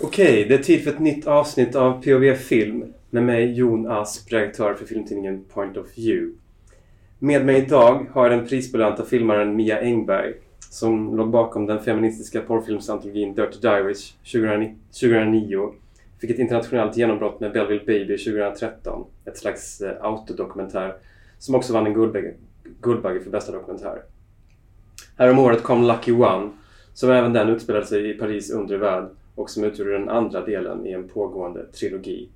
Okej, det är tid för ett nytt avsnitt av POV Film med mig Jon Asp, redaktör för filmtidningen Point of View. Med mig idag har jag den prisbelönta filmaren Mia Engberg som låg bakom den feministiska porrfilmsantologin Dirty Diaries 2009 fick ett internationellt genombrott med Belleville Baby 2013. Ett slags eh, autodokumentär som också vann en Guldbagge, Guldbagge för bästa dokumentär. Häromåret kom Lucky One som även den utspelade sig i Paris undre värld och som utgjorde den andra delen i en pågående trilogi.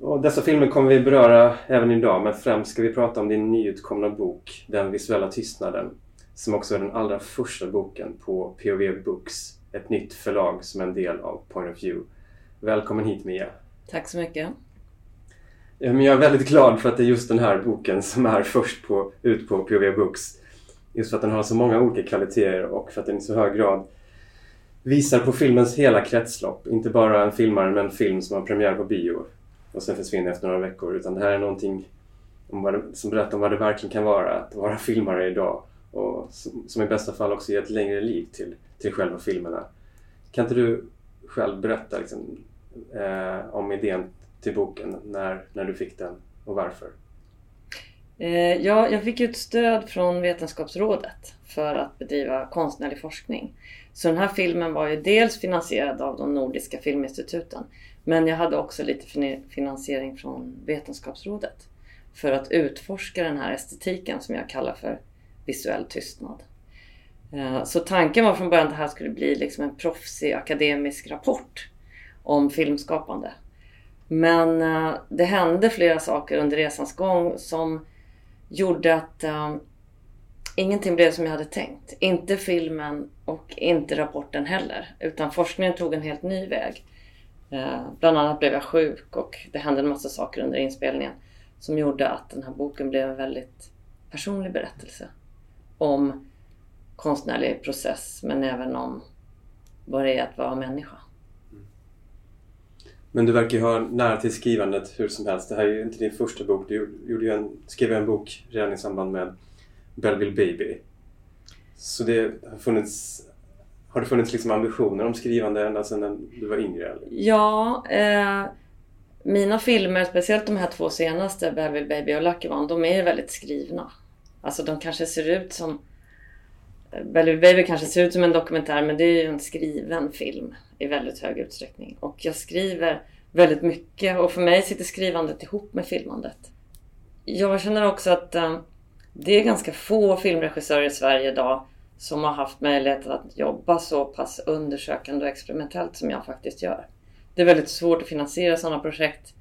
Och dessa filmer kommer vi beröra även idag men främst ska vi prata om din nyutkomna bok Den visuella tystnaden som också är den allra första boken på POV Books, ett nytt förlag som är en del av Point of View. Välkommen hit Mia! Tack så mycket! Men jag är väldigt glad för att det är just den här boken som är först på, ut på POV Books. Just för att den har så många olika kvaliteter och för att den i så hög grad visar på filmens hela kretslopp. Inte bara en filmare med en film som har premiär på bio och sen försvinner efter några veckor. Utan det här är någonting som berättar om vad det verkligen kan vara att vara filmare idag. Och som, i bästa fall också ger ett längre liv till, till själva filmerna. Kan inte du själv berätta liksom, eh, om idén till boken, när, när du fick den och varför? Eh, ja, jag fick ju ett stöd från Vetenskapsrådet för att bedriva konstnärlig forskning. Så den här filmen var ju dels finansierad av de nordiska filminstituten men jag hade också lite finansiering från Vetenskapsrådet för att utforska den här estetiken som jag kallar för visuell tystnad. Eh, så tanken var från början att det här skulle bli liksom en proffsig akademisk rapport om filmskapande. Men eh, det hände flera saker under resans gång som gjorde att uh, ingenting blev som jag hade tänkt. Inte filmen och inte rapporten heller. Utan forskningen tog en helt ny väg. Uh, bland annat blev jag sjuk och det hände en massa saker under inspelningen som gjorde att den här boken blev en väldigt personlig berättelse om konstnärlig process men även om vad det är att vara människa. Men du verkar ju ha nära till skrivandet hur som helst. Det här är ju inte din första bok. Du gjorde ju en, skrev en bok redan i samband med Belleville Baby. Så det har funnits har det funnits liksom ambitioner om skrivande ända sedan du var yngre? Eller? Ja, eh, mina filmer, speciellt de här två senaste, Belleville Baby och Lucky One, de är väldigt skrivna. Alltså de kanske ser ut som... Belleville Baby kanske ser ut som en dokumentär men det är ju en skriven film i väldigt hög utsträckning. Och jag skriver väldigt mycket och för mig sitter skrivandet ihop med filmandet. Jag känner också att eh, det är ganska få filmregissörer i Sverige idag som har haft möjlighet att jobba så pass undersökande och experimentellt som jag faktiskt gör. Det är väldigt svårt att finansiera sådana projekt.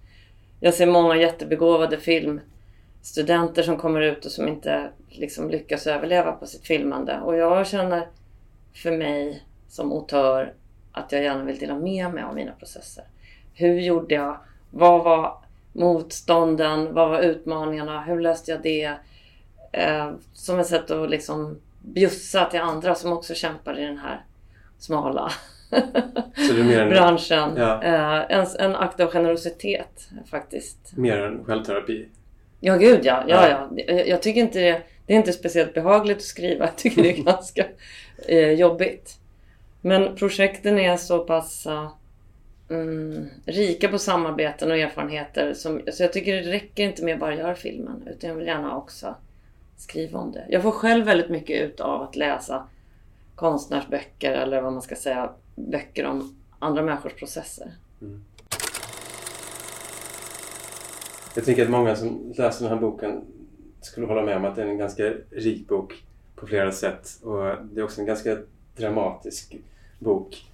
Jag ser många jättebegåvade filmstudenter som kommer ut och som inte liksom lyckas överleva på sitt filmande. Och jag känner för mig som autör att jag gärna vill dela med mig av mina processer. Hur gjorde jag? Vad var motstånden? Vad var utmaningarna? Hur löste jag det? Eh, som ett sätt att liksom bjussa till andra som också kämpar i den här smala en, branschen. Ja. Eh, en, en akt av generositet faktiskt. Mer än självterapi? Ja, gud ja. ja, ja. Jag, jag tycker inte det, det är inte speciellt behagligt att skriva. Jag tycker det är ganska eh, jobbigt. Men projekten är så pass eh, mm, rika på samarbeten och erfarenheter. Som, så jag tycker det räcker inte med att bara göra filmen. Utan jag vill gärna också skriva om det. Jag får själv väldigt mycket ut av att läsa konstnärsböcker eller vad man ska säga, böcker om andra människors processer. Mm. Jag tänker att många som läser den här boken skulle hålla med om att det är en ganska rik bok på flera sätt. Och det är också en ganska dramatisk bok.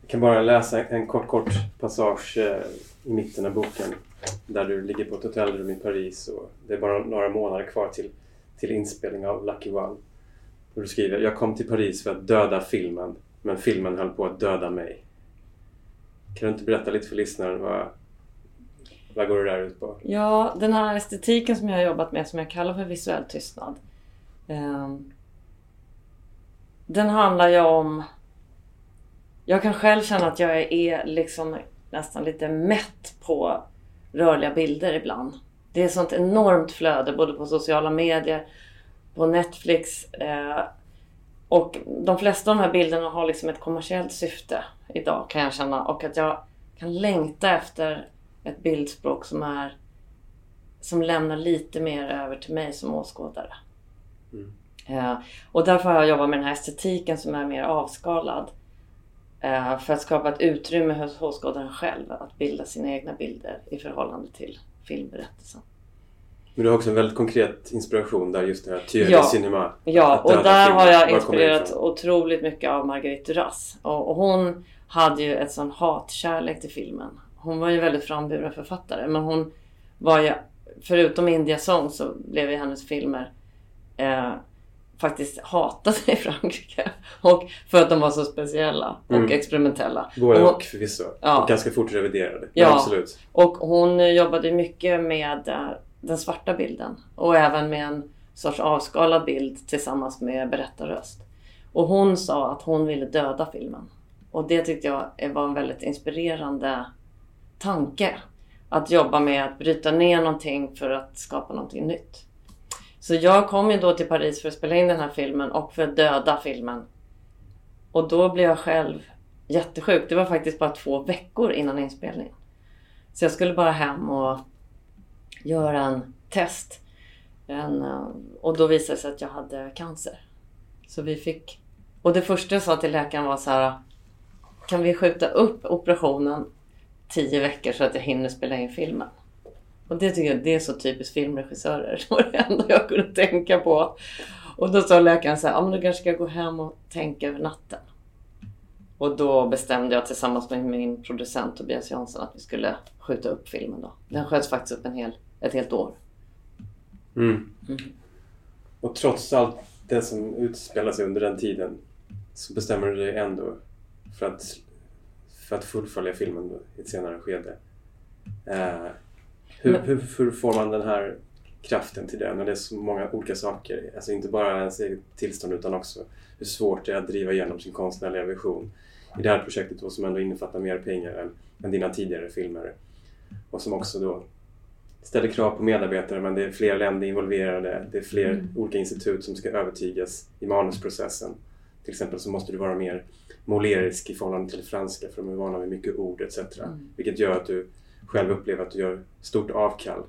Jag kan bara läsa en kort, kort passage eh, i mitten av boken där du ligger på ett hotellrum i Paris och det är bara några månader kvar till, till inspelning av Lucky One. Och du skriver Jag kom till Paris för att döda filmen men filmen höll på att döda mig. Kan du inte berätta lite för lyssnaren vad, vad går det där ut på? Ja, den här estetiken som jag har jobbat med som jag kallar för visuell tystnad. Um den handlar ju om... Jag kan själv känna att jag är liksom nästan lite mätt på rörliga bilder ibland. Det är sånt enormt flöde både på sociala medier, på Netflix. Eh, och de flesta av de här bilderna har liksom ett kommersiellt syfte idag kan jag känna. Och att jag kan längta efter ett bildspråk som är som lämnar lite mer över till mig som åskådare. Mm. Eh, och därför har jag jobbat med den här estetiken som är mer avskalad. Eh, för att skapa ett utrymme hos åskådaren själv att bilda sina egna bilder i förhållande till filmberättelsen. Men du har också en väldigt konkret inspiration där just det här Thierry Ja. Cinema. Ja, och där har jag inspirerat otroligt mycket av Marguerite Duras. Och, och hon hade ju ett sån hatkärlek till filmen. Hon var ju väldigt framburen författare men hon var ju, förutom India Song så blev ju hennes filmer eh, faktiskt hatade i Frankrike. Och för att de var så speciella och Mm. experimentella. Både Och- och förvisso. Ja. Och ganska fort reviderade. Ja. absolut. Och hon jobbade mycket med eh, den svarta bilden och även med en sorts avskalad bild tillsammans med berättarröst. Och hon sa att hon ville döda filmen. Och det tyckte jag var en väldigt inspirerande tanke. Att jobba med att bryta ner någonting för att skapa någonting nytt. Så jag kom ju då till Paris för att spela in den här filmen och för att döda filmen. Och då blev jag själv jättesjuk. Det var faktiskt bara två veckor innan inspelningen. Så jag skulle bara hem och göra en test. En, eh, och då visade det sig att jag hade cancer. Så vi fick... Och det första jag sa till läkaren var så här. Kan vi skjuta upp operationen tio veckor så att jag hinner spela in filmen? Och det tycker jag det är så typiskt filmregissörer. Det var det enda jag kunde tänka på. Och då sa läkaren så här, ja men du kanske ska gå hem och tänka över natten. Och då bestämde jag tillsammans med min producent Tobias Jansson att vi skulle skjuta upp filmen då. Den sköts faktiskt upp en hel, ett helt år. Mm. Mm. Och trots allt det som utspelar sig under den tiden så bestämmer du dig ändå för att, för att fullfölja filmen i ett senare skede. Eh, hur, Men- hur, hur får man den här kraften till det när det är så många olika saker? Alltså inte bara ens eget tillstånd utan också hur svårt det är att driva igenom sin konstnärliga vision. I det här projektet då som ändå innefattar mer pengar än, än dina tidigare filmer. Och som också då ställer krav på medarbetare men det är fler länder involverade. Det är fler Mm. olika institut som ska övertygas i manusprocessen. Till exempel så måste du vara mer målerisk i förhållande till franska för de är vana vid mycket ord etc. Mm. Vilket gör att du själv upplever att du gör stort avkall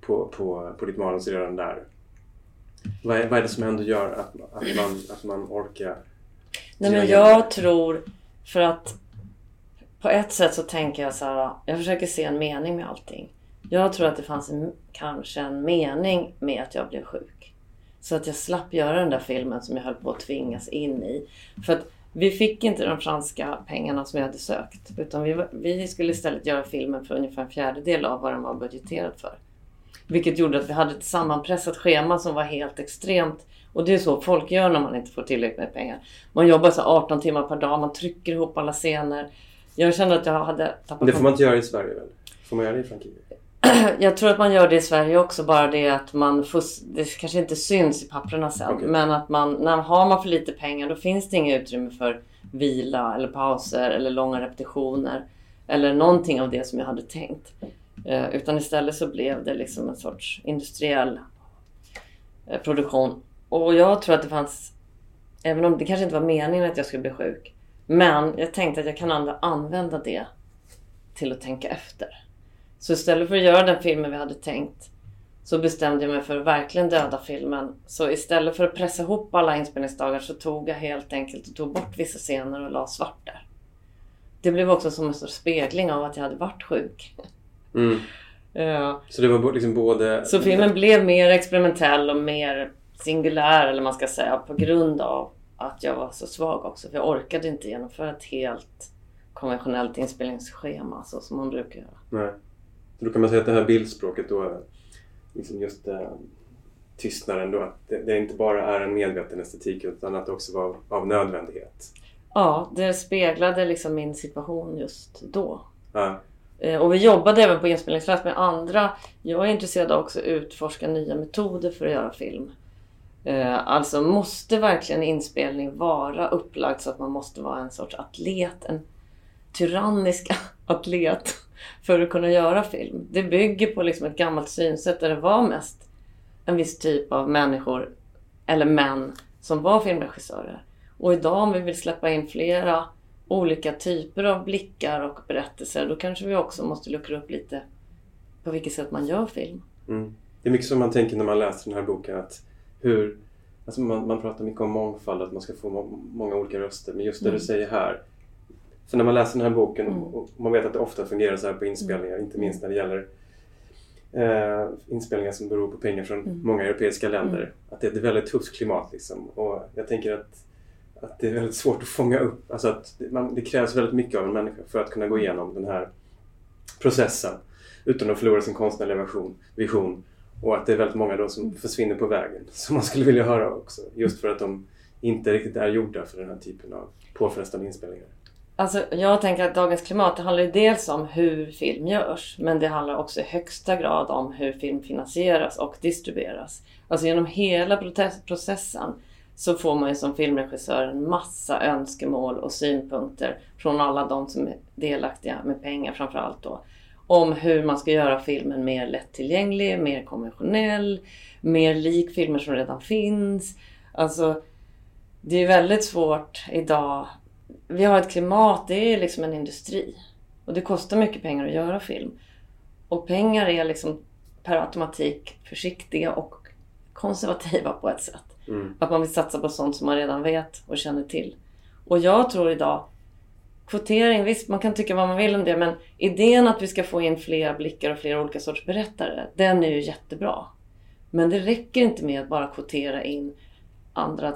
på, på, på ditt manus redan där. Vad är, vad är det som ändå gör att, att, man, att man orkar? Nej men jag tror för att på ett sätt så tänker jag så här. Jag försöker se en mening med allting. Jag tror att det fanns en, kanske en mening med att jag blev sjuk. Så att jag slapp göra den där filmen som jag höll på att tvingas in i. För att vi fick inte de franska pengarna som jag hade sökt. Utan vi, vi skulle istället göra filmen för ungefär en fjärdedel av vad den var budgeterad för. Vilket gjorde att vi hade ett sammanpressat schema som var helt extremt. Och det är så folk gör när man inte får tillräckligt med pengar. Man jobbar så 18 timmar per dag, man trycker ihop alla scener. Jag kände att jag hade tappat Det får man inte göra i Sverige väl? Får man göra det i Frankrike? Jag tror att man gör det i Sverige också, bara det att man fus- det kanske inte syns i papperna sen. Okej. Men att man, när har man för lite pengar då finns det inget utrymme för vila eller pauser eller långa repetitioner. Eller någonting av det som jag hade tänkt. Eh, utan istället så blev det liksom en sorts industriell eh, produktion. Och jag tror att det fanns, även om det kanske inte var meningen att jag skulle bli sjuk. Men jag tänkte att jag kan ändå använda det till att tänka efter. Så istället för att göra den filmen vi hade tänkt så bestämde jag mig för att verkligen döda filmen. Så istället för att pressa ihop alla inspelningsdagar så tog jag helt enkelt och tog bort vissa scener och la svart där. Det blev också som en sorts spegling av att jag hade varit sjuk. Mm. Ja. Så det var liksom både... Så filmen blev mer experimentell och mer singulär eller man ska säga på grund av att jag var så svag också. För jag orkade inte genomföra ett helt konventionellt inspelningsschema så som man brukar göra. Nej. Så då kan man säga att det här bildspråket då, liksom just eh, tystnaden då, att det, det inte bara är en medveten estetik utan att det också var av nödvändighet. Ja, det speglade liksom min situation just då. Ja. Eh, Och vi jobbade även på inspelningsplats med andra. Jag är intresserad av också att utforska nya metoder för att göra film. Eh, Alltså måste verkligen inspelning vara upplagd så att man måste vara en sorts atlet, en tyrannisk atlet för att kunna göra film. Det bygger på liksom ett gammalt synsätt där det var mest en viss typ av människor eller män som var filmregissörer. Och idag om vi vill släppa in flera olika typer av blickar och berättelser då kanske vi också måste luckra upp lite på vilket sätt man gör film. Mm. Det är mycket som man tänker när man läser den här boken att hur Alltså man, man pratar mycket om mångfald, att man ska få må, många olika röster. Men just det mm. du säger här. För när man läser den här boken mm. och man vet att det ofta fungerar så här på inspelningar, inte minst när det gäller eh, inspelningar som beror på pengar från mm. många europeiska länder. Mm. Att det är ett väldigt tufft klimat liksom. Och jag tänker att, att det är väldigt svårt att fånga upp. Alltså att det, man, det krävs väldigt mycket av en människa för att kunna gå igenom den här processen utan att förlora sin konstnärliga vision. vision. Och att det är väldigt många då som försvinner på vägen. Som man skulle vilja höra också. Just för att de inte riktigt är gjorda för den här typen av påfrestande inspelningar. Alltså, jag tänker att dagens klimat det handlar ju dels om hur film görs. Men det handlar också i högsta grad om hur film finansieras och distribueras. Alltså genom hela processen så får man ju som filmregissör en massa önskemål och synpunkter från alla de som är delaktiga med pengar framförallt då. Om hur man ska göra filmen mer lättillgänglig, mer konventionell, mer lik filmer som redan finns. Alltså, det är väldigt svårt idag vi har ett klimat, det är liksom en industri. Och det kostar mycket pengar att göra film. Och pengar är liksom per automatik försiktiga och konservativa på ett sätt. Mm. Att man vill satsa på sånt som man redan vet och känner till. Och jag tror idag, kvotering, visst man kan tycka vad man vill om det men idén att vi ska få in flera blickar och flera olika sorts berättare, den är ju jättebra. Men det räcker inte med att bara kvotera in andra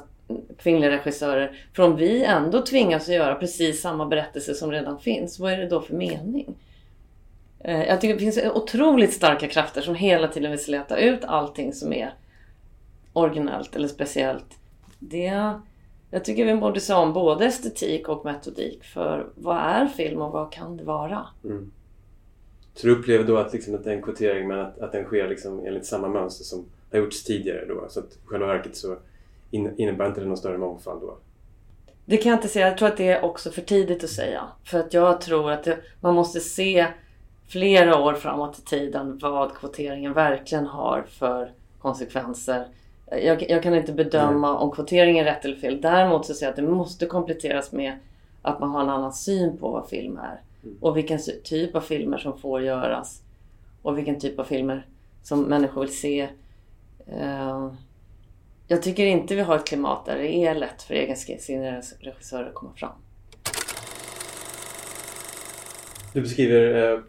kvinnliga regissörer. För om vi ändå tvingas att göra precis samma berättelse som redan finns, vad är det då för mening? Eh, jag tycker det finns otroligt starka krafter som hela tiden vill släta ut allting som är originellt eller speciellt. Det, jag tycker vi borde se om både estetik och metodik för vad är film och vad kan det vara? Mm. Så du upplever då att, liksom, att det är en kvotering men att, att den sker liksom enligt samma mönster som har gjorts tidigare då? Så att själva verket så innebär inte det någon större mångfald då? Det kan jag inte säga. Jag tror att det är också för tidigt att säga. För att jag tror att det, man måste se flera år framåt i tiden vad kvoteringen verkligen har för konsekvenser. Jag, jag kan inte bedöma mm. om kvotering är rätt eller fel. Däremot så säger jag att det måste kompletteras med att man har en annan syn på vad film är. Mm. Och vilken typ av filmer som får göras. Och vilken typ av filmer som människor vill se. Uh, jag tycker inte vi har ett klimat där det är lätt för egensinniga regissörer att komma fram. Du beskriver, eh,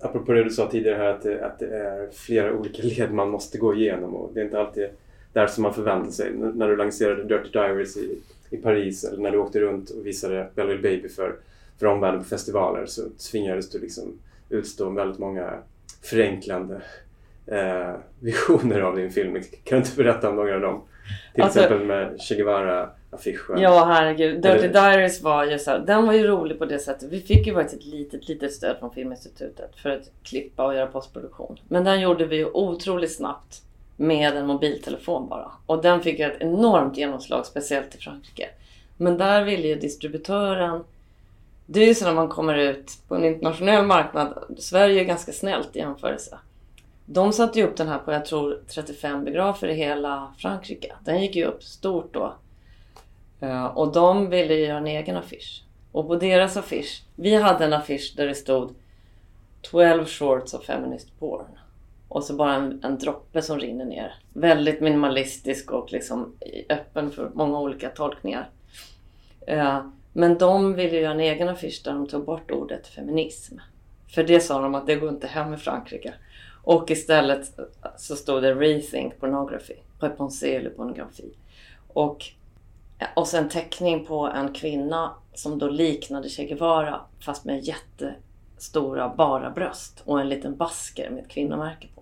apropå det du sa tidigare här, att det, att det är flera olika led man måste gå igenom och det är inte alltid där som man förväntar sig. N när du lanserade Dirty Diaries i, i Paris eller när du åkte runt och visade Belleville Baby för, för omvärlden på festivaler så tvingades du liksom utstå väldigt många förenklande eh, visioner av din film. Kan du inte berätta om några av dem? Till alltså, exempel med Che Guevara-affischen. Ja, herregud. Dirty Diaries var ju så den var ju rolig på det sättet. Vi fick ju faktiskt ett litet, litet stöd från Filminstitutet för att klippa och göra postproduktion. Men den gjorde vi ju otroligt snabbt med en mobiltelefon bara. Och den fick ett enormt genomslag, speciellt i Frankrike. Men där ville ju distributören det är ju så när man kommer ut på en internationell marknad. Sverige är ganska snällt i jämförelse. De satte ju upp den här på, jag tror, 35 biografer i hela Frankrike. Den gick ju upp stort då. Eh, och de ville ju göra en egen affisch. Och på deras affisch, vi hade en affisch där det stod 12 shorts of feminist porn. Och så bara en, en droppe som rinner ner. Väldigt minimalistisk och liksom öppen för många olika tolkningar. Eh, men de ville göra en egen affisch där de tog bort ordet feminism. För det sa de att det går inte hem i Frankrike. Och istället så stod det Rethink Pornography. Repensé eller pornografi. Och, eh, och sen teckning på en kvinna som då liknade Che Guevara fast med jättestora bara bröst och en liten basker med ett kvinnomärke på.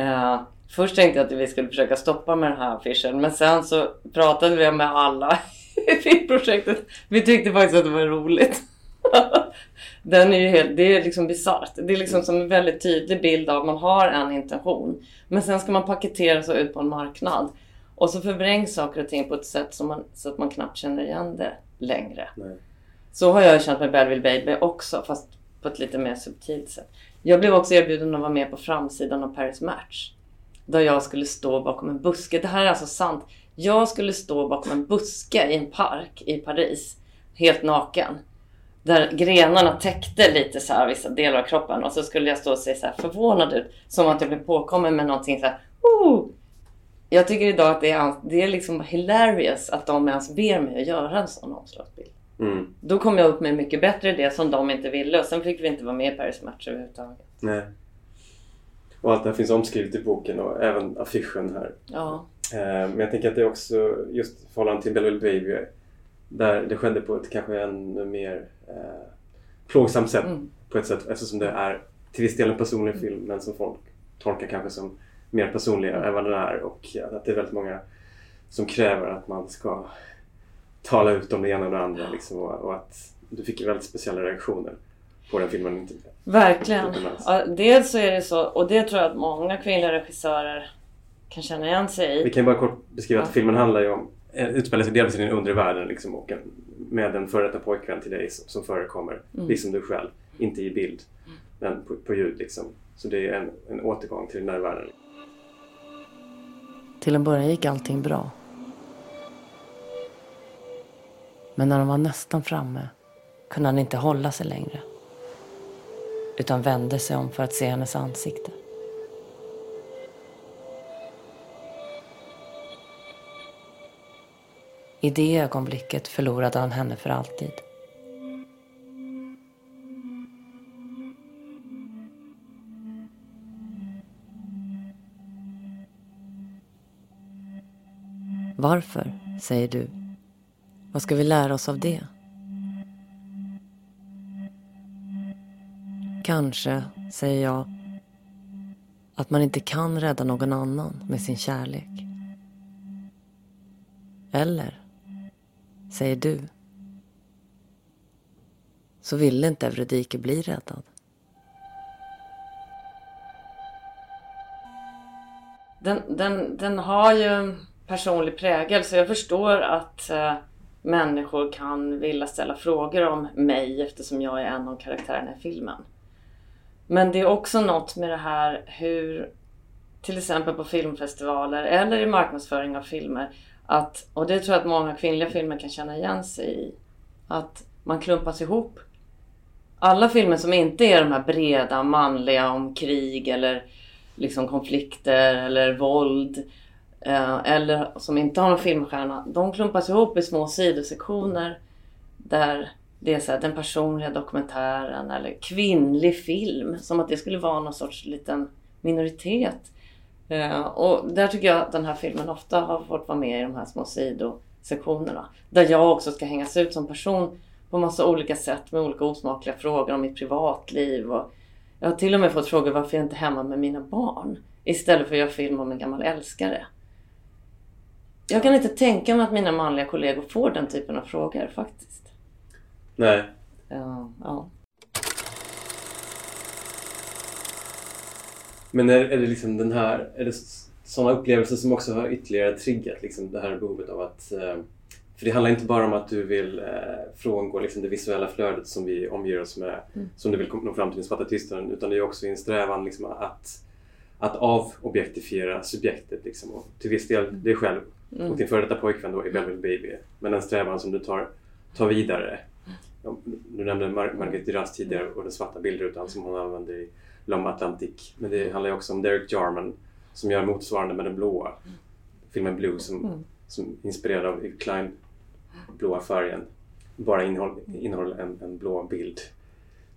Uh, först tänkte jag att vi skulle försöka stoppa med den här affischen men sen så pratade vi med alla i projektet. Vi tyckte faktiskt att det var roligt. Den är ju helt, det är liksom bisarrt. Det är liksom som en väldigt tydlig bild av att man har en intention. Men sen ska man paketera så ut på en marknad. Och så förvrängs saker och ting på ett sätt som man, så att man knappt känner igen det längre. Nej. Så har jag känt med Belleville Baby också, fast på ett lite mer subtilt sätt. Jag blev också erbjuden att vara med på framsidan av Paris Match. Där jag skulle stå bakom en buske. Det här är alltså sant. Jag skulle stå bakom en buske i en park i Paris. Helt naken. Där grenarna täckte lite så här vissa delar av kroppen. Och så skulle jag stå och se så här förvånad ut. Som att jag blev påkommen med någonting så här. Oh! Jag tycker idag att det är, det är liksom hilarious att de ens ber mig att göra en sån omslagsbild. Mm. Då kom jag upp med en mycket bättre idé som de inte ville och sen fick vi inte vara med i Paris Match överhuvudtaget. Nej. Och allt det här finns omskrivet i boken och även affischen här. Ja. Eh, Men jag tänker att det är också just förhållande till Belleville Baby där det skedde på ett kanske ännu mer eh, plågsamt sätt Mm. på ett sätt eftersom det är till viss del en personlig film men som folk tolkar kanske som mer personliga än vad den är och att det är väldigt många som kräver att man ska tala ut om det ena och det andra liksom, och, och att du fick väldigt speciella reaktioner på den filmen. Inte- Verkligen. Ja, dels så är det så, och det tror jag att många kvinnliga regissörer kan känna igen sig Vi i. kan bara kort beskriva att Ja. filmen handlar ju om, utspelar sig delvis i den undre världen liksom, och en, med en före detta pojkvän till dig som, som förekommer, Mm. liksom du själv. Inte i bild, men på, på ljud liksom. Så det är en, en återgång till den där världen. Till en början gick allting bra. Men när de var nästan framme kunde han inte hålla sig längre. Utan vände sig om för att se hennes ansikte. I det ögonblicket förlorade han henne för alltid. Varför, säger du. Vad ska vi lära oss av det? Kanske, säger jag, att man inte kan rädda någon annan med sin kärlek. Eller, säger du, så ville inte Eurydike bli räddad. Den, den, den har ju en personlig prägel så jag förstår att eh, människor kan vilja ställa frågor om mig eftersom jag är en av karaktärerna i filmen. Men det är också något med det här hur till exempel på filmfestivaler eller i marknadsföring av filmer att, och det tror jag att många kvinnliga filmer kan känna igen sig i, att man klumpas ihop. Alla filmer som inte är de här breda manliga om krig eller liksom konflikter eller våld eh, eller som inte har någon filmstjärna, de klumpas ihop i små sidosektioner där det är så här, den personliga dokumentären eller kvinnlig film. Som att det skulle vara någon sorts liten minoritet. Eh, och där tycker jag att den här filmen ofta har fått vara med i de här små sidosektionerna. Där jag också ska hängas ut som person på massa olika sätt med olika osmakliga frågor om mitt privatliv. Och jag har till och med fått frågor varför jag inte är hemma med mina barn. Istället för att göra film om en gammal älskare. Jag kan inte tänka mig att mina manliga kollegor får den typen av frågor faktiskt. Nej, Ja, ja. Men är, är det liksom den här, är det sådana upplevelser som också har ytterligare triggat liksom det här behovet av att eh, för det handlar inte bara om att du vill eh, frångå liksom det visuella flödet som vi omger oss med, Mm. som du vill nå fram till den svarta tystnaden, utan det är också en strävan liksom att, att avobjektifiera subjektet. Liksom, och till viss del dig själv och din före detta pojkvän då i Belleville Baby. Men en strävan som du tar, tar vidare. Du nämnde Mar- Margit Duras tidigare och den svarta bildrutan som hon använder i L'Homme Atlantique. Men det handlar ju också om Derek Jarman som gör motsvarande med den blåa filmen Blue som, Mm. som inspirerad av Yves Klein blåa färgen bara innehåll, innehåller en, en blå bild.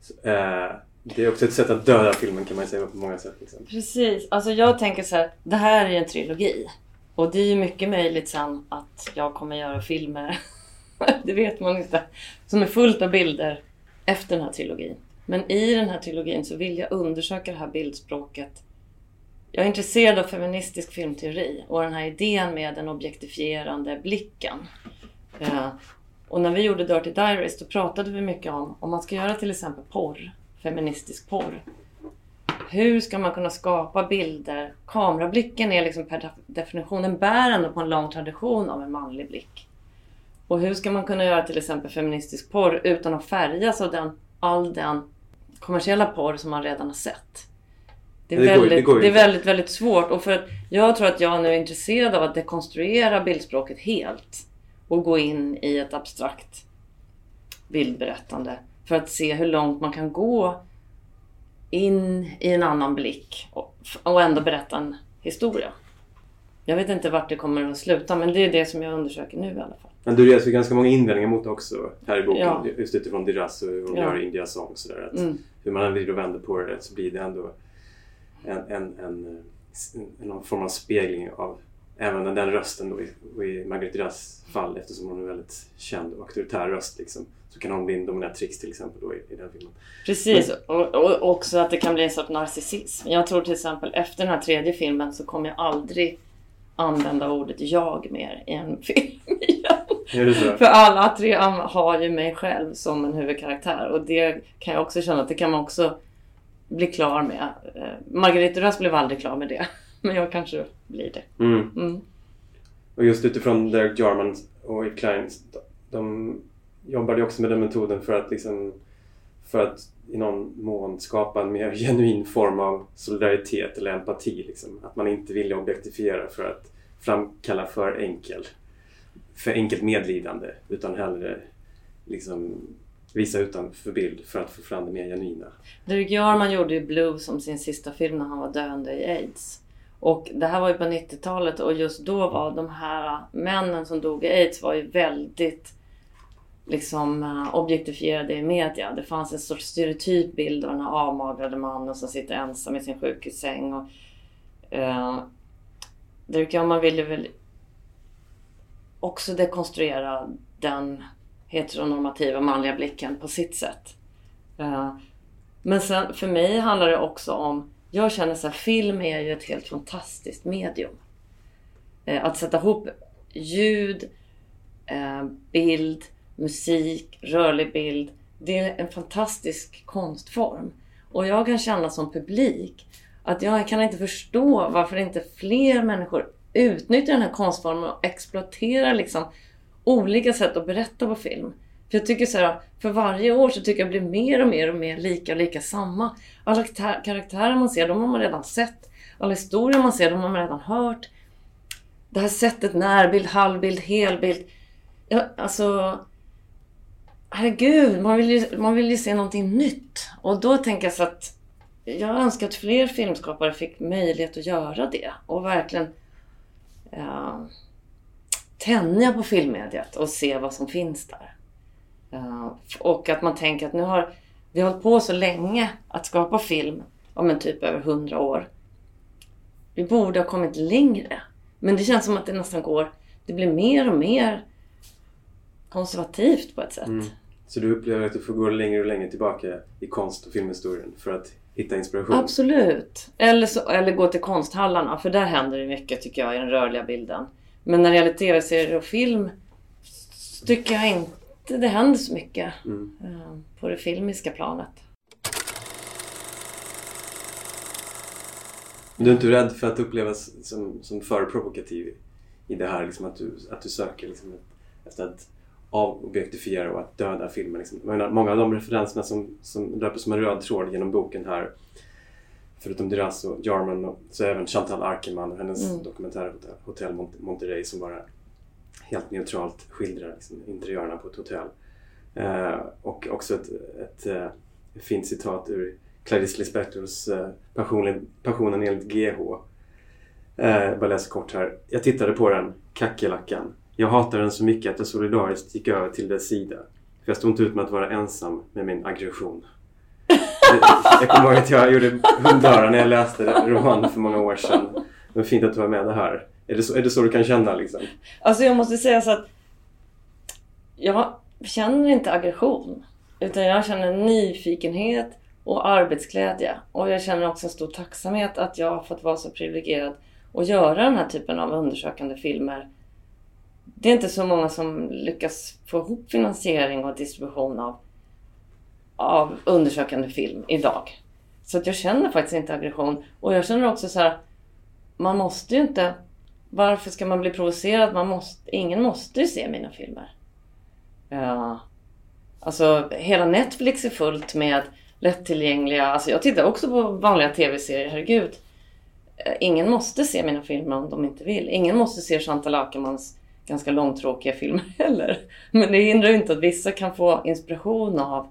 Så, eh, det är också ett sätt att döda filmen kan man säga på många sätt. Liksom. Precis. Alltså jag tänker så här. Det här är en trilogi. Och det är ju mycket möjligt sen att jag kommer göra filmer. det vet man inte. Som är fullt av bilder efter den här trilogin. Men i den här trilogin så vill jag undersöka det här bildspråket. Jag är intresserad av feministisk filmteori och den här idén med den objektifierande blicken. Eh, och när vi gjorde Dirty Diaries då pratade vi mycket om om man ska göra till exempel porr, feministisk porr. Hur ska man kunna skapa bilder? Kamerablicken är liksom per definition, den bär ändå på en lång tradition av en manlig blick. Och hur ska man kunna göra till exempel feministisk porr utan att färgas av den, all den kommersiella porr som man redan har sett? Det är, Det går väldigt, det går det är väldigt, väldigt svårt. Och för att jag tror att jag nu är intresserad av att dekonstruera bildspråket helt. Och gå in i ett abstrakt bildberättande. För att se hur långt man kan gå in i en annan blick. Och, och ändå berätta en historia. Jag vet inte vart det kommer att sluta men det är det som jag undersöker nu i alla fall. Men du reser ju ganska många invändningar mot det också här i boken. Ja. Just utifrån Diras och hur hon Ja. gör i India Song. Sådär, att Mm. Hur man än vrider och vänder på det så blir det ändå en, en, en, en, någon form av spegling av även den, den rösten då i, och i Margaret Diras fall eftersom hon är en väldigt känd och auktoritär röst liksom, så kan hon bli en dominatrix till exempel då i, i den filmen. Precis, och, och också att det kan bli en sorts narcissism. Jag tror till exempel efter den här tredje filmen så kommer jag aldrig använda ordet jag mer i en film igen. För alla tre har ju mig själv som en huvudkaraktär och det kan jag också känna att det kan man också bli klar med. Eh, Margareta Röst blev aldrig klar med det. Men jag kanske blir det. Mm. Mm. Och just utifrån Derek Jarman och Yves Klein, de jobbade ju också med den metoden för att liksom för att i någon mån skapa en mer genuin form av solidaritet eller empati. Liksom. Att man inte ville objektifiera för att framkalla för enkel för enkelt medlidande utan hellre liksom visa utanför bild för att få fram det mer genuina. Derek Jarman gjorde ju Blue som sin sista film när han var döende i aids. Och det här var ju på 90-talet och just då var de här männen som dog i aids var ju väldigt liksom eh, objektifierade i media. Det fanns en sorts stereotyp bild av den här avmagrade mannen som sitter ensam i sin sjukhussäng. Och, eh, Derek Jarman ville väl också dekonstruera den heteronormativa manliga blicken på sitt sätt. Eh, men sen för mig handlar det också om, jag känner så här, film är ju ett helt fantastiskt medium. Eh, att sätta ihop ljud, eh, bild, musik, rörlig bild. Det är en fantastisk konstform. Och jag kan känna som publik att jag kan inte förstå varför inte fler människor utnyttja den här konstformen och exploatera liksom olika sätt att berätta på film. För jag tycker så här, för varje år så tycker jag det blir mer och mer och mer lika och lika samma. Alla karaktärer man ser, de har man redan sett. Alla historier man ser, de har man redan hört. Det här sättet närbild, halvbild, helbild. Ja, alltså... Herregud, man vill, ju, man vill ju se någonting nytt. Och då tänker jag så att jag önskar att fler filmskapare fick möjlighet att göra det. Och verkligen ja, tänja på filmmediet och se vad som finns där. Eh, och att man tänker att nu har vi har hållit på så länge att skapa film, om en typ över hundra år. Vi borde ha kommit längre. Men det känns som att det nästan går, det blir mer och mer konservativt på ett sätt. Mm. Så du upplever att du får gå längre och längre tillbaka i konst och filmhistorien för att hitta inspiration? Absolut. Eller, så, eller gå till konsthallarna, för där händer det mycket tycker jag i den rörliga bilden. Men när det gäller tv-serier och film tycker jag inte det händer så mycket Mm. eh, på det filmiska planet. Du är inte rädd för att upplevas som, som för provokativ i- det här? Liksom att, du, att du söker liksom ett, efter att avobjektifiera och att döda filmen. Liksom. Menar, många av de referenserna som, som löper som en röd tråd genom boken här förutom Diras och Jarman och, så även Chantal Arkerman och hennes Mm. dokumentär Hotel Mont- Monterey som bara helt neutralt skildrar liksom, interiörerna på ett hotell. Eh, och också ett, ett, eh, fint citat ur Clarice Lispectors eh, Passionen, Passionen enligt GH. Eh, jag bara läser kort här. Jag tittade på den, kackerlackan. Jag hatade den så mycket att jag solidariskt gick över till dess sida. För jag stod inte ut med att vara ensam med min aggression. Jag kommer ihåg att jag gjorde hundöra när jag läste romanen för många år sedan. Det var fint att du var med det här. Är det så, är det så du kan känna liksom? Alltså jag måste säga så att jag känner inte aggression. Utan jag känner nyfikenhet och arbetsglädje. Och jag känner också en stor tacksamhet att jag har fått vara så privilegierad och göra den här typen av undersökande filmer. Det är inte så många som lyckas få ihop finansiering och distribution av, av undersökande film idag. Så att jag känner faktiskt inte aggression. Och jag känner också så här, man måste ju inte varför ska man bli provocerad? Man måste, ingen måste ju se mina filmer. Ja. Alltså, hela Netflix är fullt med lättillgängliga. Alltså jag tittar också på vanliga tv-serier, herregud. Eh, ingen måste se mina filmer om de inte vill. Ingen måste se Chantal Akermans ganska långtråkiga filmer heller. Men det hindrar ju inte att vissa kan få inspiration av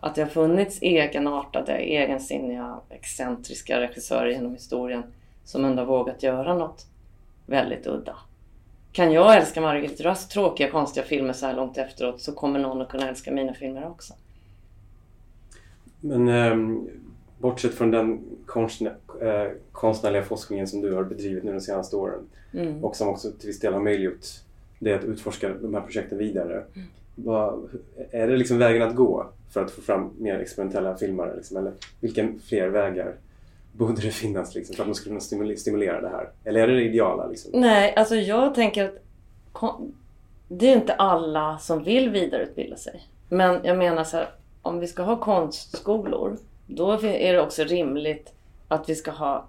att det har funnits egenartade, egensinniga, excentriska regissörer genom historien som ändå har vågat göra något väldigt udda. Kan jag älska Margit Rösts tråkiga, konstiga filmer så här långt efteråt så kommer någon att kunna älska mina filmer också. Men um bortsett från den konstnär, eh, konstnärliga forskningen som du har bedrivit nu de senaste åren Mm. och som också till viss del har möjliggjort det att utforska de här projekten vidare. Mm. Vad, är det liksom vägen att gå för att få fram mer experimentella filmare? Liksom? Eller vilka fler vägar borde det finnas liksom, för att man skulle kunna stimulera, det här? Eller är det det ideala? Liksom? Nej, alltså jag tänker att det är inte alla som vill vidareutbilda sig. Men jag menar så här, om vi ska ha konstskolor, då är det också rimligt att vi ska ha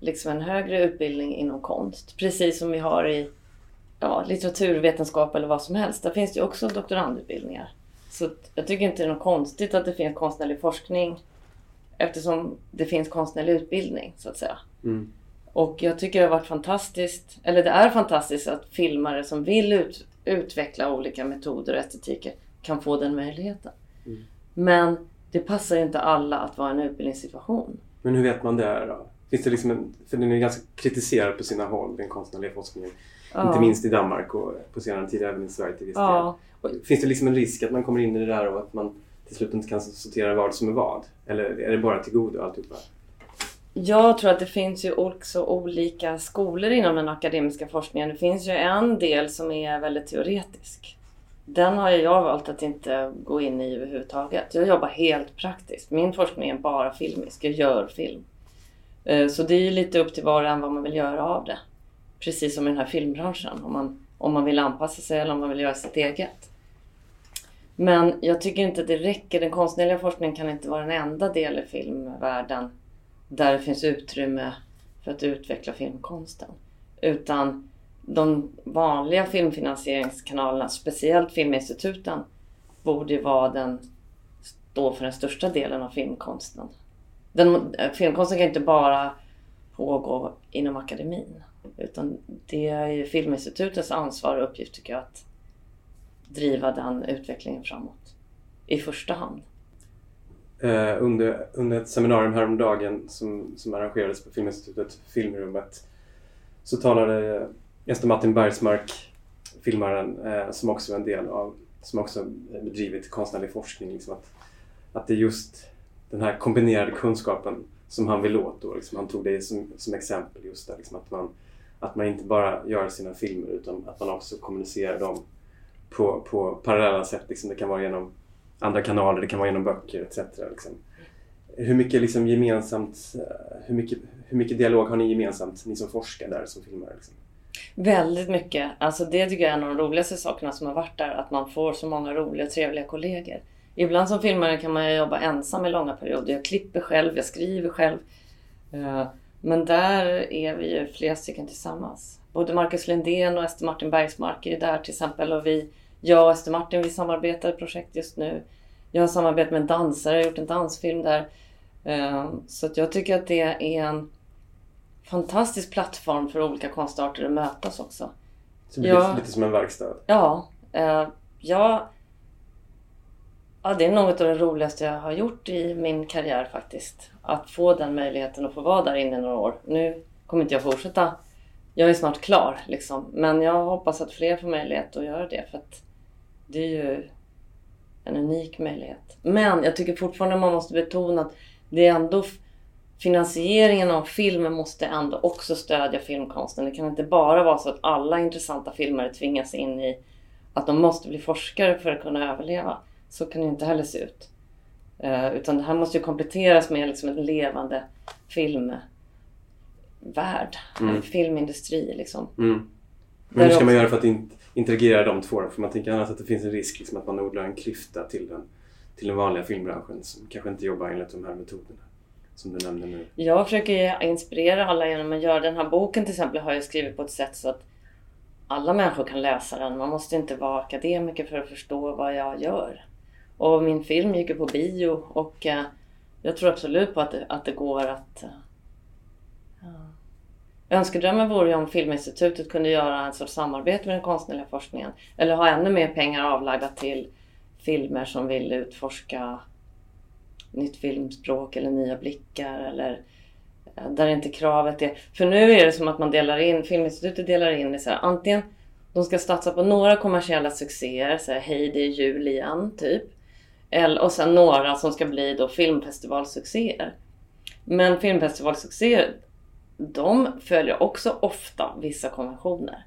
liksom en högre utbildning inom konst. Precis som vi har i ja, litteraturvetenskap eller vad som helst. Där finns det också doktorandutbildningar. Så jag tycker inte det är något konstigt att det finns konstnärlig forskning eftersom det finns konstnärlig utbildning så att säga. Mm. Och jag tycker det har varit fantastiskt, eller det är fantastiskt att filmare som vill ut, utveckla olika metoder och estetiker kan få den möjligheten. Mm. Men det passar inte alla att vara i en utbildningssituation. Men hur vet man det då? Finns det liksom en, för den är ganska kritiserad på sina håll, den konstnärliga forskningen. Inte minst i Danmark och på senare tid även i Sverige till viss Ja. del. Finns det liksom en risk att man kommer in i det där och att man till slut inte kan sortera vad som är vad? Eller är det bara till godo alltihopa? Jag tror att det finns ju också olika skolor inom den akademiska forskningen. Det finns ju en del som är väldigt teoretisk. Den har jag valt att inte gå in i överhuvudtaget. Jag jobbar helt praktiskt. Min forskning är bara filmisk. Jag gör film. Eh, så det är ju lite upp till var och en vad man vill göra av det. Precis som i den här filmbranschen. Om man, om man vill anpassa sig eller om man vill göra sitt eget. Men jag tycker inte att det räcker. Den konstnärliga forskningen kan inte vara den enda del i filmvärlden där det finns utrymme för att utveckla filmkonsten. Utan de vanliga filmfinansieringskanalerna, speciellt Filminstituten, borde ju vara den, stå för den största delen av filmkonsten. Den, eh, filmkonsten kan inte bara pågå inom akademin. Utan det är ju Filminstitutets ansvar och uppgift tycker jag att driva den utvecklingen framåt. I första hand. Eh, under, under ett seminarium häromdagen som, som arrangerades på Filminstitutet, Filmrummet, så talade Ester Martin Bergsmark, filmaren, eh, som också är en del av, som också bedrivit konstnärlig forskning, liksom att, att det är just den här kombinerade kunskapen som han vill åt. Då, liksom, han tog det som, som exempel just där, liksom, att, man, att man inte bara gör sina filmer utan att man också kommunicerar dem på, på parallella sätt. Liksom. Det kan vara genom andra kanaler, det kan vara genom böcker etc. Liksom. Hur mycket liksom gemensamt, hur mycket, hur mycket dialog har ni gemensamt, ni som forskar där som filmare? Liksom? Väldigt mycket. Alltså det tycker jag är en av de roligaste sakerna som har varit där. Att man får så många roliga och trevliga kollegor. Ibland som filmare kan man ju jobba ensam i långa perioder. Jag klipper själv, jag skriver själv. Eh, men där är vi ju flera stycken tillsammans. Både Marcus Lindén och Ester Martin Bergsmark är ju där till exempel. Och vi, jag och Ester Martin, vi samarbetar i ett projekt just nu. Jag har samarbetat med en dansare, jag har gjort en dansfilm där. Eh, så att jag tycker att det är en fantastisk plattform för olika konstarter att mötas också. Så det blir Ja. lite, som en verkstad. Ja, eh, jag... Ja, det är något av det roligaste jag har gjort i min karriär faktiskt. Att få den möjligheten att få vara där inne i några år. Nu kommer inte jag fortsätta. Jag är snart klar liksom. Men jag hoppas att fler får möjlighet att göra det. För att det är ju en unik möjlighet. Men jag tycker fortfarande man måste betona att det är ändå finansieringen av filmen måste ändå också stödja filmkonsten. Det kan inte bara vara så att alla intressanta filmare tvingas in i att de måste bli forskare för att kunna överleva. Så kan det inte heller se ut. Eh, utan det här måste ju kompletteras med liksom en levande filmvärld. Mm. En filmindustri liksom. Mm. Men hur ska man göra för att in, integrera de två då? För man tänker annars att det finns en risk liksom, att man odlar en klyfta till den, till den vanliga filmbranschen som kanske inte jobbar enligt de här metoderna som du nämnde nu. Jag försöker inspirera alla genom att göra den här boken till exempel har jag skrivit på ett sätt så att alla människor kan läsa den. Man måste inte vara akademiker för att förstå vad jag gör. Och min film gick ju på bio och eh, jag tror absolut på att det, att det går att... Eh, ja. Önskedrömmen vore ju om Filminstitutet kunde göra en sorts samarbete med den konstnärliga forskningen. Eller ha ännu mer pengar avlagda till filmer som vill utforska nytt filmspråk eller nya blickar eller eh, där inte kravet är... För nu är det som att man delar in, Filminstitutet delar in det så här, antingen de ska satsa på några kommersiella succéer, så här, hej det är jul igen, typ. Eller, och sen några som ska bli då filmfestivalsuccéer. Men filmfestivalsuccéer, de följer också ofta vissa konventioner.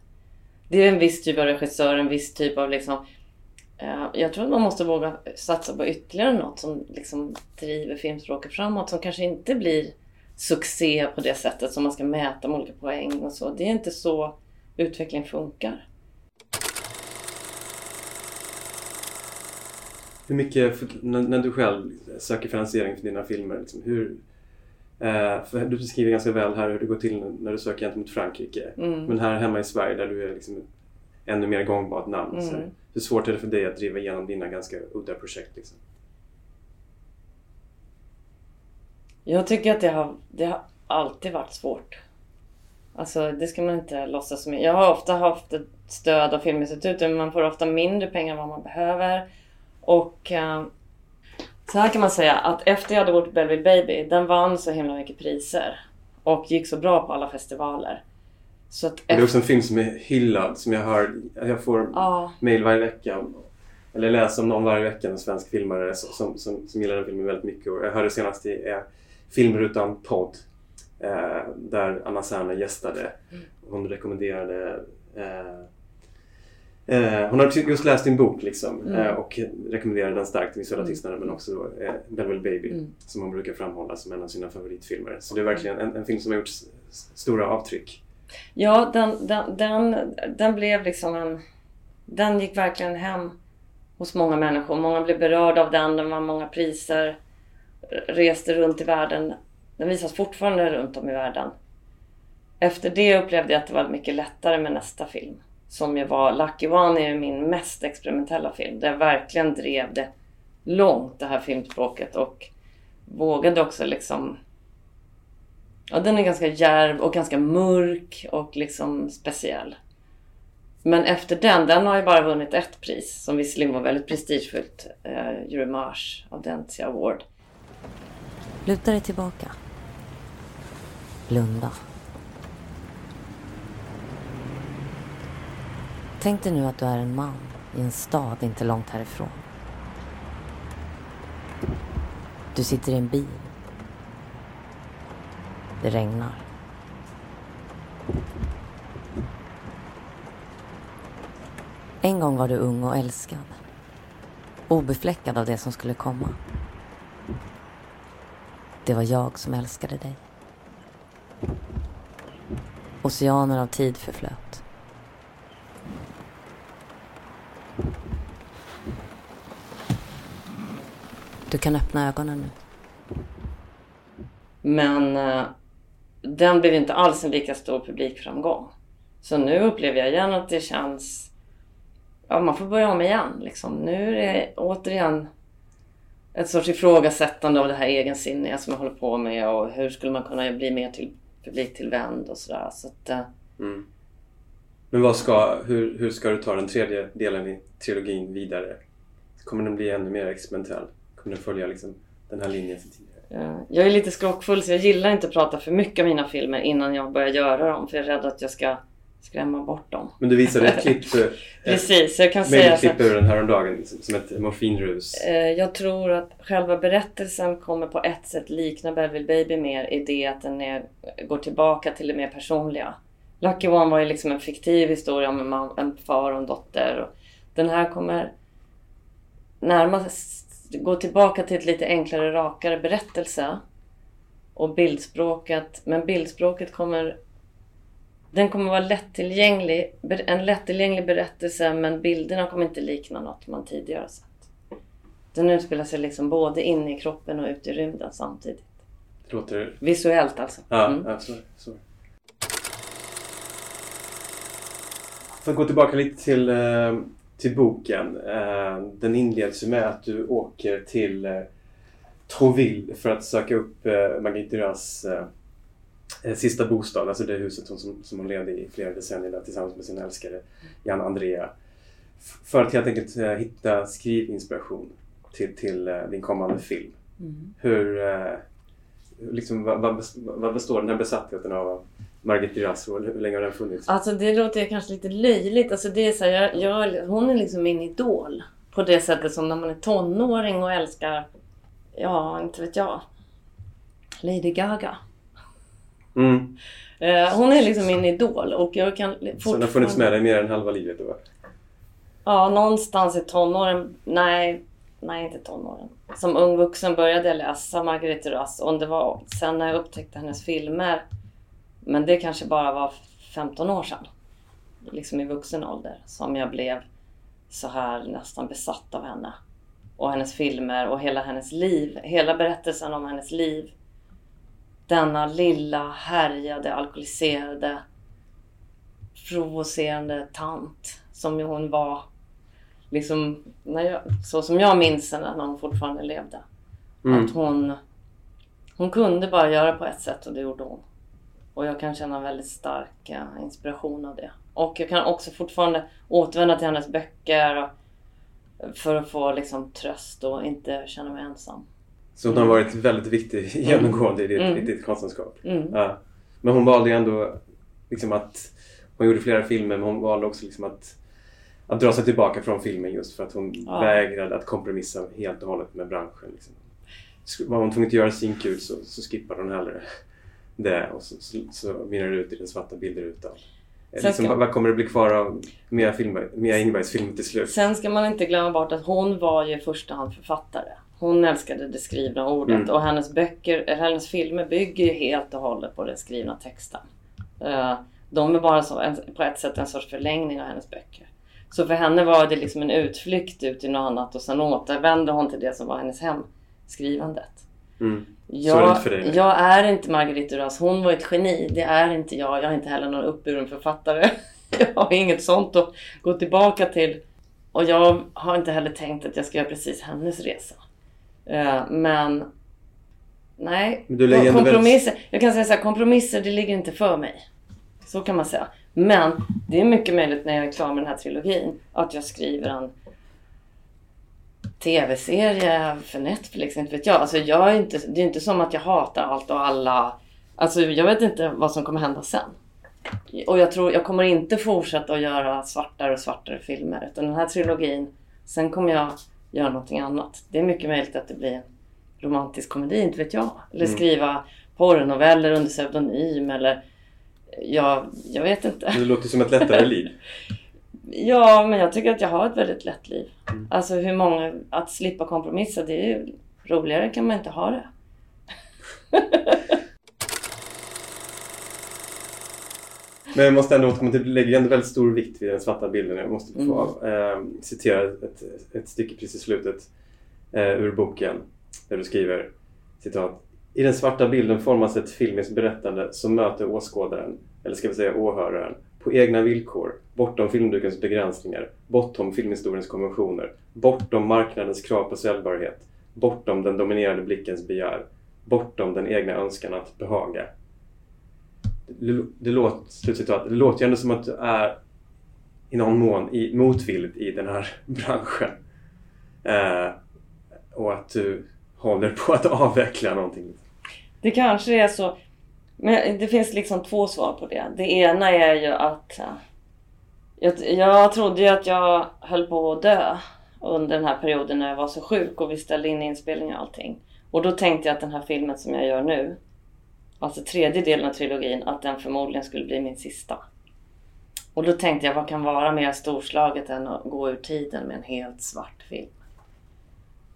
Det är en viss typ av regissör, en viss typ av liksom jag tror att man måste våga satsa på ytterligare något som liksom driver filmspråket framåt. Som kanske inte blir succé på det sättet som man ska mäta med olika poäng och så. Det är inte så utveckling funkar. Hur mycket, när, när, du själv söker finansiering för dina filmer, liksom, hur, eh, för du beskriver ganska väl här hur det går till när du söker gentemot Frankrike. Mm. Men här hemma i Sverige där du är liksom ännu mer gångbart namn. Mm. Så, hur svårt är det för dig att driva igenom dina ganska udda projekt? Liksom? Jag tycker att det har, det har alltid varit svårt. Alltså det ska man inte låtsas som. Jag har ofta haft ett stöd av Filminstitutet men man får ofta mindre pengar än vad man behöver. Och eh, så här kan man säga att efter jag hade gjort Belleville Baby, den vann så himla mycket priser. Och gick så bra på alla festivaler. Så att efter... Det är också en film som är hyllad, som jag hör, jag får ja. mail varje vecka. Eller läser om någon varje vecka, en svensk filmare som, som, som gillar den filmen väldigt mycket. Och jag hörde senast i eh, Filmrutan podd eh, där Anna Serner gästade. Mm. Hon rekommenderade eh, Eh, hon har just läst din bok liksom, mm. eh, och rekommenderar den starkt, Visuella mm. tystnaden, men också då, eh, Belleville Baby mm. som hon brukar framhålla som en av sina favoritfilmer. Så det är verkligen en, en film som har gjort stora avtryck. Ja, den, den, den, den blev liksom en... Den gick verkligen hem hos många människor. Många blev berörda av den, den vann många priser, reste runt i världen. Den visas fortfarande runt om i världen. Efter det upplevde jag att det var mycket lättare med nästa film som ju var Lucky One är ju min mest experimentella film. Där jag verkligen drev det långt det här filmspråket och vågade också liksom Ja, den är ganska järv och ganska mörk och liksom speciell. Men efter den, den har ju bara vunnit ett pris som visserligen var väldigt prestigefullt. Eh, Euromage Audentia Award. Luta dig tillbaka. Blunda. Tänk dig nu att du är en man i en stad inte långt härifrån. Du sitter i en bil. Det regnar. En gång var du ung och älskad. Obefläckad av det som skulle komma. Det var jag som älskade dig. Oceaner av tid förflöt. Du kan öppna ögonen nu. Men eh, den blev inte alls en lika stor publikframgång. Så nu upplever jag igen att det känns... Ja, man får börja om igen. Liksom. Nu är det återigen ett sorts ifrågasättande av det här egensinniga som jag håller på med och hur skulle man kunna bli mer till publiktillvänd och sådär. Så att, eh, mm. Men vad ska, hur, hur ska du ta den tredje delen i trilogin vidare? Kommer den bli ännu mer experimentell? Kommer den följa liksom den här linjen för tidigare? Jag är lite skrockfull så jag gillar inte att prata för mycket om mina filmer innan jag börjar göra dem för jag är rädd att jag ska skrämma bort dem. Men du visade ett klipp, Precis, jag kan säga klipp ur den häromdagen som ett morfinrus. Eh, jag tror att själva berättelsen kommer på ett sätt likna Belleville Baby mer i det att den är, går tillbaka till det mer personliga. Lucky One var ju liksom en fiktiv historia om en, man, en far och en dotter. Och den här kommer närmast gå tillbaka till ett lite enklare, rakare berättelse. Och bildspråket, men bildspråket kommer den kommer vara lättillgänglig, en lättillgänglig berättelse men bilderna kommer inte likna något man tidigare sett. Den utspelar sig liksom både inne i kroppen och ute i rymden samtidigt. Det låter... Visuellt alltså. Ja, mm. ja så, så. För att gå tillbaka lite till, eh, till boken. Eh, den inleds med att du åker till eh, Trouville för att söka upp eh, Marguerite Duras sista bostad, alltså det huset som, som, hon levde i flera decennier där, tillsammans med sin älskare Jan Andrea. För att helt enkelt hitta skrivinspiration till, till din kommande film. Mm. Hur, liksom, vad, vad består den här besattheten av Margit och hur länge har den funnits? Alltså det låter kanske lite löjligt. Alltså det är så här, jag, jag, hon är liksom min idol. På det sättet som när man är tonåring och älskar, ja inte vet jag, Lady Gaga. Mm. Eh, hon är liksom min idol och jag kan Så den har funnits med dig mer än halva livet då? Ja, någonstans i tonåren. Nej, nej inte tonåren. Som ung vuxen började jag läsa Marguerite Duras. Och det var sen när jag upptäckte hennes filmer. Men det kanske bara var 15 år sedan. Liksom i vuxen ålder. Som jag blev så här nästan besatt av henne. Och hennes filmer och hela hennes liv. Hela berättelsen om hennes liv. Denna lilla härjade, alkoholiserade, provocerande tant som hon var. Liksom, när jag, så som jag minns henne när hon fortfarande levde. Mm. Att hon, hon kunde bara göra på ett sätt och det gjorde hon. Och jag kan känna väldigt stark inspiration av det. Och jag kan också fortfarande återvända till hennes böcker för att få liksom tröst och inte känna mig ensam. Så hon har varit väldigt viktig genomgående i ditt, Mm. i ditt konstnärskap. Mm. Ja. Men hon valde ju ändå liksom att... Hon gjorde flera filmer men hon valde också liksom att, att dra sig tillbaka från filmen just för att hon Ja. vägrade att kompromissa helt och hållet med branschen. Liksom. Var hon tvungen att göra sin kul så, så skippade hon hellre det och så, så, så mynnar det ut i den svarta bilderrutan. Sen Liksom, ska- vad, kommer det bli kvar av Mia, Filmberg, Mia Ingbergs film till slut? Sen ska man inte glömma bort att hon var ju i första hand författare. Hon älskade det skrivna ordet Mm. och hennes böcker, eller hennes filmer bygger ju helt och hållet på den skrivna texten. Eh, De är bara så, på ett sätt en sorts förlängning av hennes böcker. Så för henne var det liksom en utflykt ut i något annat och sen återvände hon till det som var hennes hem, skrivandet. Mm. Så är Jag, jag är inte Marguerite Duras. Hon var ett geni. Det är inte jag. Jag är inte heller någon uppburen författare. Jag har inget sånt att gå tillbaka till. Och jag har inte heller tänkt att jag ska göra precis hennes resa. Eh, Men nej, Men kompromisser. Jag kan säga så här, kompromisser det ligger inte för mig. Så kan man säga. Men det är mycket möjligt när jag är klar med den här trilogin att jag skriver en tv-serie för Netflix, inte vet jag. Alltså jag är inte, det är inte som att jag hatar allt och alla. Alltså jag vet inte vad som kommer hända sen. Och jag tror, jag kommer inte fortsätta att göra svartare och svartare filmer. Utan den här trilogin, sen kommer jag göra någonting annat. Det är mycket möjligt att det blir en romantisk komedi, inte vet jag. Eller Mm. skriva porrnoveller under pseudonym eller jag, jag vet inte. Det låter som ett lättare liv. Ja, men jag tycker att jag har ett väldigt lätt liv. Mm. Alltså hur många, att slippa kompromissa, det är ju roligare kan man inte ha det. Men jag måste ändå återkomma till, du lägger ändå väldigt stor vikt vid den svarta bilden. Jag måste få eh, citera ett, ett stycke precis i slutet eh, ur boken. Där du skriver citat. I den svarta bilden formas ett filmiskt berättande som möter åskådaren, eller ska vi säga åhöraren, på egna villkor, bortom filmdukens begränsningar, bortom filmhistoriens konventioner, bortom marknadens krav på säljbarhet, bortom den dominerande blickens begär, bortom den egna önskan att behaga. Det, det, låter, slutcitat, det låter ju ändå som att du är i någon mån i, motvilligt i den här branschen. Eh, och att du håller på att avveckla någonting. Det kanske är så. Men det finns liksom två svar på det. Det ena är ju att eh, jag, jag trodde ju att jag höll på att dö under den här perioden när jag var så sjuk och vi ställde in inspelningar och allting. Och då tänkte jag att den här filmen som jag gör nu, alltså tredje delen av trilogin, att den förmodligen skulle bli min sista. Och då tänkte jag, vad kan vara mer storslaget än att gå ur tiden med en helt svart film?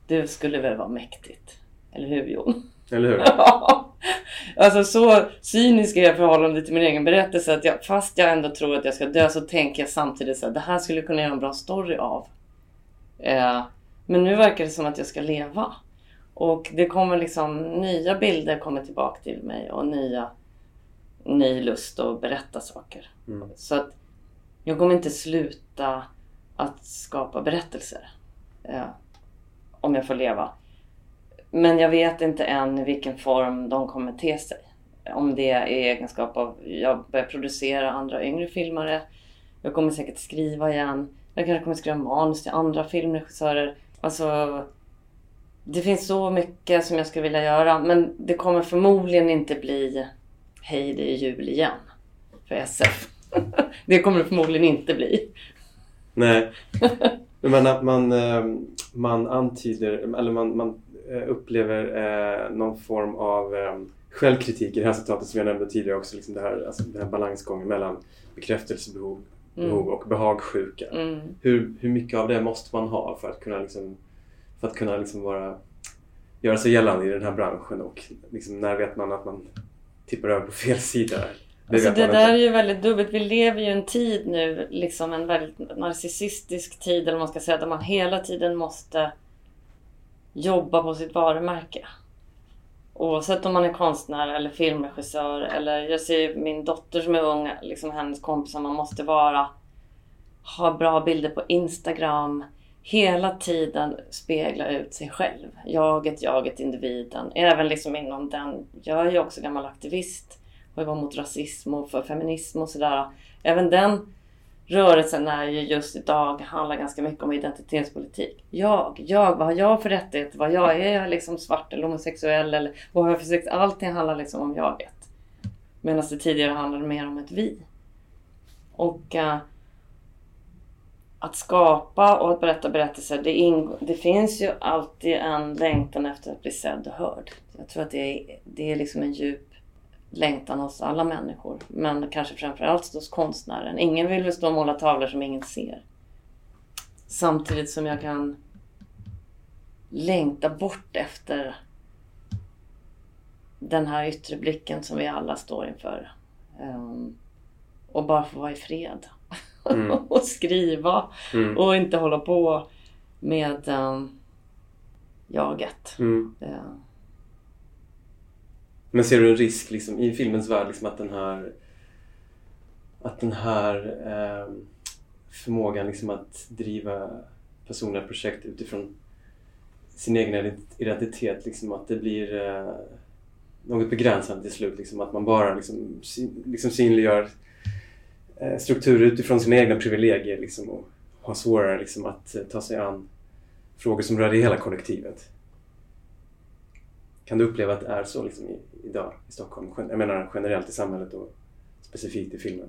Det skulle väl vara mäktigt? Eller hur Jon? Eller hur? Alltså så cynisk är jag i förhållande till min egen berättelse att jag, fast jag ändå tror att jag ska dö så tänker jag samtidigt att det här skulle kunna göra en bra story av. Eh, men nu verkar det som att jag ska leva. Och det kommer liksom nya bilder kommer tillbaka till mig och nya ny lust att berätta saker. Mm. Så att jag kommer inte sluta att skapa berättelser. Eh, om jag får leva. Men jag vet inte än i vilken form de kommer te sig. Om det är i egenskap av jag börjar producera andra yngre filmare. Jag kommer säkert skriva igen. Jag kanske kommer skriva manus till andra filmregissörer. Alltså, det finns så mycket som jag skulle vilja göra. Men det kommer förmodligen inte bli Hej det är jul igen. För SF. det kommer det förmodligen inte bli. Nej. Men att man, eh, man antyder, eller man, man upplever eh, någon form av självkritik i det här citatet som jag nämnde tidigare också. Liksom det här, alltså den här balansgången mellan bekräftelsebehov mm. och behagsjuka. Mm. Hur, hur mycket av det måste man ha för att kunna, liksom, för att kunna liksom vara, göra sig gällande i den här branschen och liksom, när vet man att man tippar över på fel sida? Det, alltså det där är ju väldigt dubbelt. Vi lever ju en tid nu, liksom en väldigt narcissistisk tid eller man ska säga, där man hela tiden måste jobba på sitt varumärke. Oavsett om man är konstnär eller filmregissör eller jag ser min dotter som är ung, liksom hennes kompisar, man måste vara ha bra bilder på Instagram. Hela tiden spegla ut sig själv. Jaget, jaget, individen. Även liksom inom den. Jag är ju också gammal aktivist och jag var mot rasism och för feminism och sådär. Även den rörelsen är ju just idag handlar ganska mycket om identitetspolitik. Jag, jag, vad har jag för rättigheter? Vad jag är jag liksom svart eller homosexuell eller vad har jag för sex? Allting handlar liksom om jaget. Medan det tidigare handlade mer om ett vi. Och äh, att skapa och att berätta berättelser, det, det, finns ju alltid en längtan efter att bli sedd och hörd. Jag tror att det är, det är liksom en djup längtan hos alla människor. Men kanske framförallt hos konstnären. Ingen vill väl stå och måla tavlor som ingen ser. Samtidigt som jag kan längta bort efter den här yttre blicken som vi alla står inför. Um, och bara få vara i fred. Mm. och skriva. Mm. Och inte hålla på med um, jaget. Mm. Uh, men ser du en risk liksom, i filmens värld liksom, att den här att den här eh, förmågan liksom, att driva personliga projekt utifrån sin egen identitet, liksom, att det blir eh, något begränsande till slut. Liksom, att man bara liksom, liksom synliggör eh, strukturer utifrån sina egna privilegier liksom, och har svårare liksom, att eh, ta sig an frågor som rör det hela kollektivet. Kan du uppleva att det är så liksom, i, idag i Stockholm? Jag menar generellt i samhället och specifikt i filmen.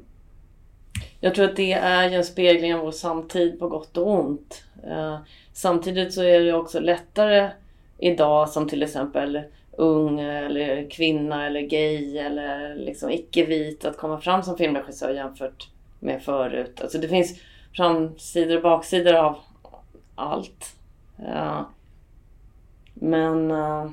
Jag tror att det är en spegling av vår samtid på gott och ont. Eh, samtidigt så är det också lättare idag som till exempel ung eller kvinna eller gay eller liksom icke-vit att komma fram som filmregissör jämfört med förut. Alltså det finns framsidor och baksidor av allt. Eh, men eh,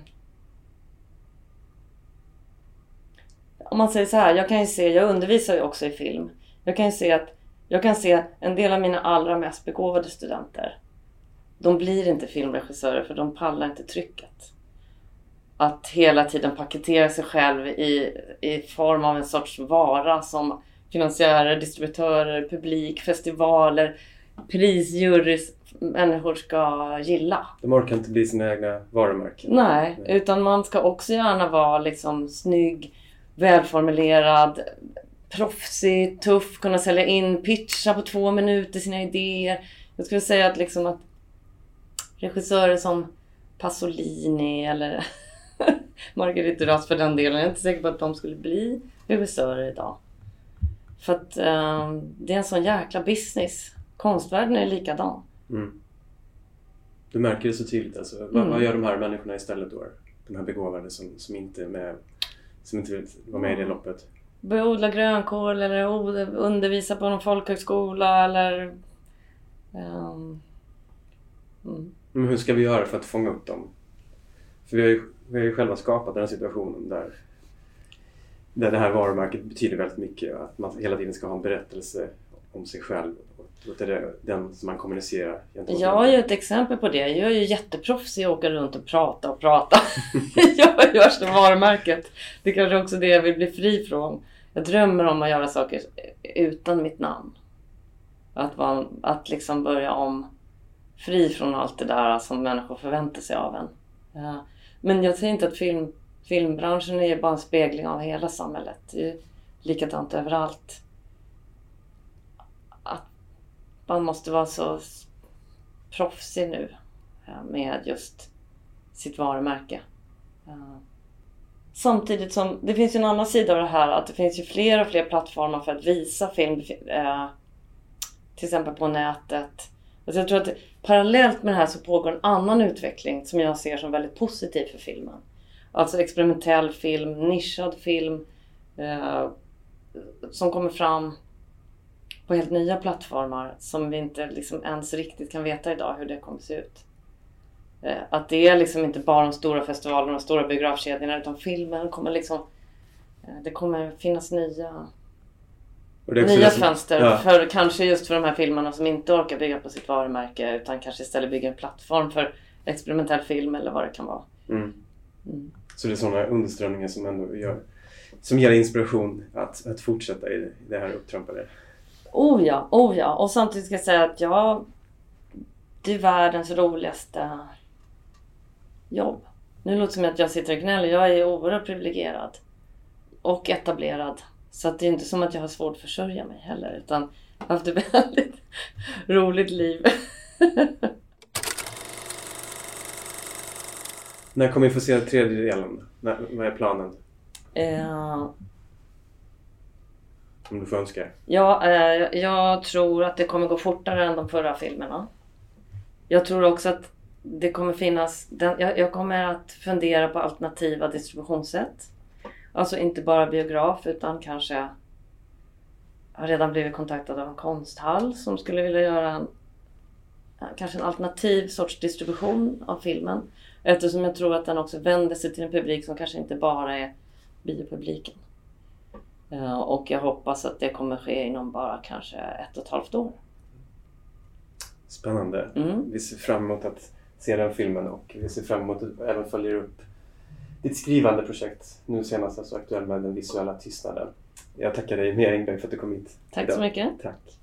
om man säger så här, jag kan ju se, jag undervisar ju också i film. Jag kan ju se att jag kan se en del av mina allra mest begåvade studenter. De blir inte filmregissörer för de pallar inte trycket. Att hela tiden paketera sig själv i, i form av en sorts vara som finansiärer, distributörer, publik, festivaler, prisjurys, människor ska gilla. De orkar inte bli sina egna varumärken. Nej, utan man ska också gärna vara liksom snygg, välformulerad, proffsig, tuff, kunna sälja in, pitcha på två minuter sina idéer. Jag skulle säga att liksom att regissörer som Pasolini eller Marguerite Duras för den delen, jag är inte säker på att de skulle bli regissörer idag. För att um, det är en sån jäkla business. Konstvärlden är likadan. Mm. Du märker det så tydligt alltså. Mm. Vad, vad, gör de här människorna istället då? De här begåvade som, som inte är med som inte vill vara med i det loppet. Börja odla grönkål eller undervisa på någon folkhögskola eller... Um, mm. Men hur ska vi göra för att fånga upp dem? För vi har ju, vi har ju själva skapat den här situationen där, där det här varumärket betyder väldigt mycket. Att man hela tiden ska ha en berättelse om sig själv och det är den som man kommunicerar. Jag har ju ett exempel på det. Jag är ju jätteproffsig att åka runt och prata och prata. jag gör som varumärket. Det är kanske också det jag vill bli fri från. Jag drömmer om att göra saker utan mitt namn. Att, vara, att liksom börja om fri från allt det där som människor förväntar sig av en. Ja. Men jag säger inte att film, filmbranschen är bara en spegling av hela samhället. Det är likadant överallt. Man måste vara så proffsig nu eh, med just sitt varumärke. Eh, samtidigt som det finns ju en annan sida av det här att det finns ju fler och fler plattformar för att visa film. Eh, till exempel på nätet. Alltså jag tror att parallellt med det här så pågår en annan utveckling som jag ser som väldigt positiv för filmen. Alltså experimentell film, nischad film eh, som kommer fram på helt nya plattformar som vi inte liksom ens riktigt kan veta idag hur det kommer se ut. Eh, att det är liksom inte bara de stora festivalerna och stora biografkedjorna utan filmen kommer liksom... Eh, det kommer finnas nya, nya fönster. Ja. För, kanske just för de här filmerna som inte orkar bygga på sitt varumärke utan kanske istället bygga en plattform för experimentell film eller vad det kan vara. Mm. Mm. Så det är sådana underströmningar som ändå gör, som ger inspiration att, att fortsätta i det här upptrampade? Oh ja, oh ja. Och samtidigt ska jag säga att jag det är världens roligaste jobb. Nu låter det som att jag sitter och gnäller. Jag är oerhört privilegierad. Och etablerad. Så att det är inte som att jag har svårt att försörja mig heller. Utan jag har haft ett väldigt roligt liv. När kommer vi få se tredje delen? När, vad är planen? Uh, om du får önska. Ja, eh, jag tror att det kommer gå fortare än de förra filmerna. Jag tror också att det kommer finnas, den, jag, jag, kommer att fundera på alternativa distributionssätt. Alltså inte bara biograf utan kanske har redan blivit kontaktad av en konsthall som skulle vilja göra en kanske en alternativ sorts distribution av filmen. Eftersom jag tror att den också vänder sig till en publik som kanske inte bara är biopubliken. Eh, och jag hoppas att det kommer ske inom bara kanske ett och ett halvt år. Spännande. Mm. Vi ser fram emot att se den filmen och vi ser fram emot att även följa upp ditt skrivande projekt. Nu senast alltså aktuell med den visuella tystnaden. Jag tackar dig Mia Engberg för att du kom hit Tack idag. så mycket. Tack.